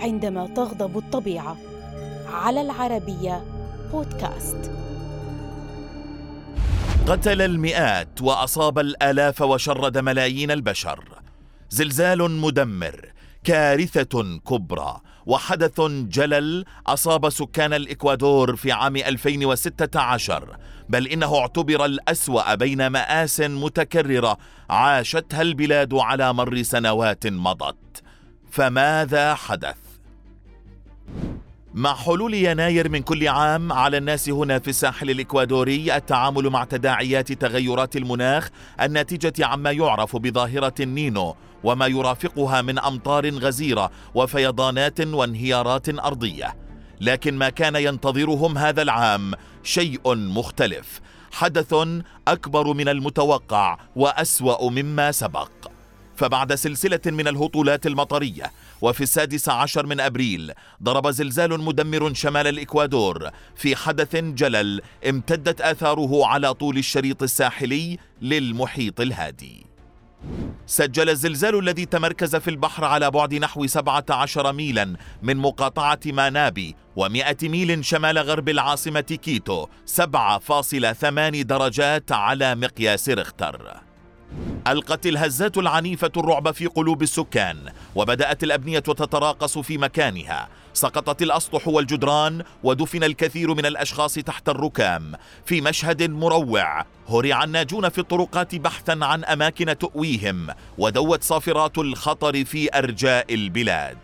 عندما تغضب الطبيعة. على العربية بودكاست. قتل المئات وأصاب الآلاف وشرد ملايين البشر. زلزال مدمر كارثة كبرى وحدث جلل أصاب سكان الإكوادور في عام 2016 بل إنه اعتبر الأسوأ بين مآس متكررة عاشتها البلاد على مر سنوات مضت. فماذا حدث؟ مع حلول يناير من كل عام على الناس هنا في الساحل الإكوادوري التعامل مع تداعيات تغيرات المناخ الناتجه عما يعرف بظاهرة النينو وما يرافقها من أمطار غزيرة وفيضانات وانهيارات أرضية. لكن ما كان ينتظرهم هذا العام شيء مختلف. حدث أكبر من المتوقع وأسوأ مما سبق. فبعد سلسلة من الهطولات المطرية وفي السادس عشر من أبريل ضرب زلزال مدمر شمال الإكوادور في حدث جلل امتدت آثاره على طول الشريط الساحلي للمحيط الهادي. سجل الزلزال الذي تمركز في البحر على بعد نحو 17 ميلا من مقاطعة مانابي و100 ميل شمال غرب العاصمة كيتو 7.8 درجات على مقياس ريختر. ألقت الهزات العنيفة الرعب في قلوب السكان وبدأت الأبنية تتراقص في مكانها. سقطت الأسطح والجدران ودفن الكثير من الأشخاص تحت الركام. في مشهد مروع هرع الناجون في الطرقات بحثا عن أماكن تؤويهم ودوت صافرات الخطر في أرجاء البلاد.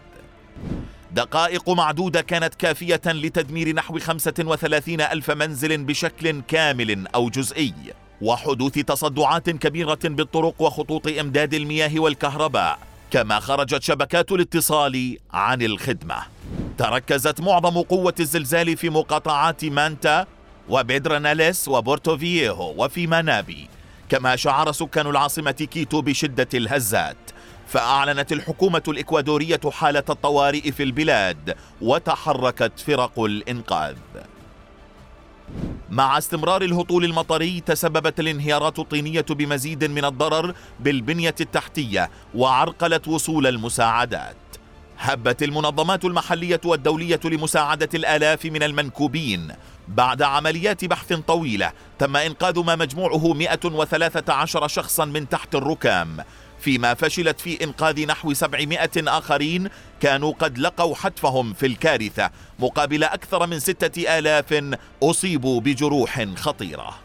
دقائق معدودة كانت كافية لتدمير نحو 35 ألف منزل بشكل كامل أو جزئي. وحدوث تصدعات كبيرة بالطرق وخطوط إمداد المياه والكهرباء كما خرجت شبكات الاتصال عن الخدمة. تركزت معظم قوة الزلزال في مقاطعات مانتا وبيدراناليس وبورتوفييهو وفي مانابي كما شعر سكان العاصمة كيتو بشدة الهزات. فأعلنت الحكومة الإكوادورية حالة الطوارئ في البلاد وتحركت فرق الإنقاذ. مع استمرار الهطول المطري تسببت الانهيارات الطينية بمزيد من الضرر بالبنية التحتية وعرقلت وصول المساعدات. هبت المنظمات المحلية والدولية لمساعدة الآلاف من المنكوبين بعد عمليات بحث طويلة تم إنقاذ ما مجموعه 113 شخصا من تحت الركام. فيما فشلت في إنقاذ نحو 700 آخرين كانوا قد لقوا حتفهم في الكارثة مقابل أكثر من ستة آلاف أصيبوا بجروح خطيرة.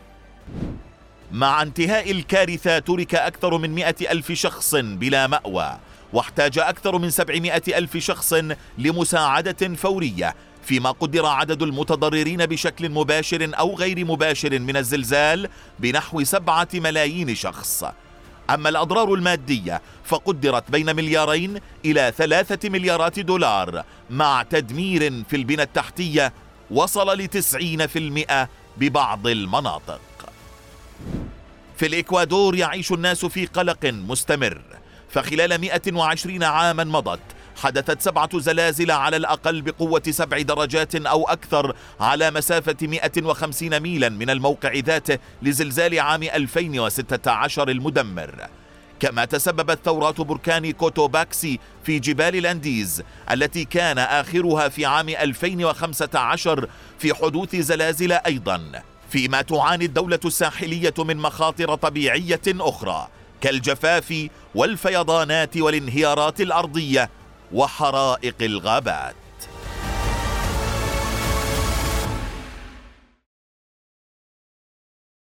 مع انتهاء الكارثة ترك أكثر من مئة ألف شخص بلا مأوى واحتاج أكثر من سبعمائة ألف شخص لمساعدة فورية فيما قدر عدد المتضررين بشكل مباشر أو غير مباشر من الزلزال بنحو سبعة ملايين شخص. أما الأضرار المادية فقدرت بين مليارين إلى ثلاثة مليارات دولار مع تدمير في البنى التحتية وصل لتسعين في المئة ببعض المناطق. في الإكوادور يعيش الناس في قلق مستمر فخلال 120 عاما مضت حدثت سبعة زلازل على الأقل بقوة سبع درجات أو أكثر على مسافة 150 ميلا من الموقع ذاته لزلزال عام 2016 المدمر. كما تسببت ثورات بركان كوتوباكسي في جبال الأنديز التي كان آخرها في عام 2015 في حدوث زلازل أيضا فيما تعاني الدولة الساحلية من مخاطر طبيعية أخرى كالجفاف والفيضانات والانهيارات الأرضية وحرائق الغابات.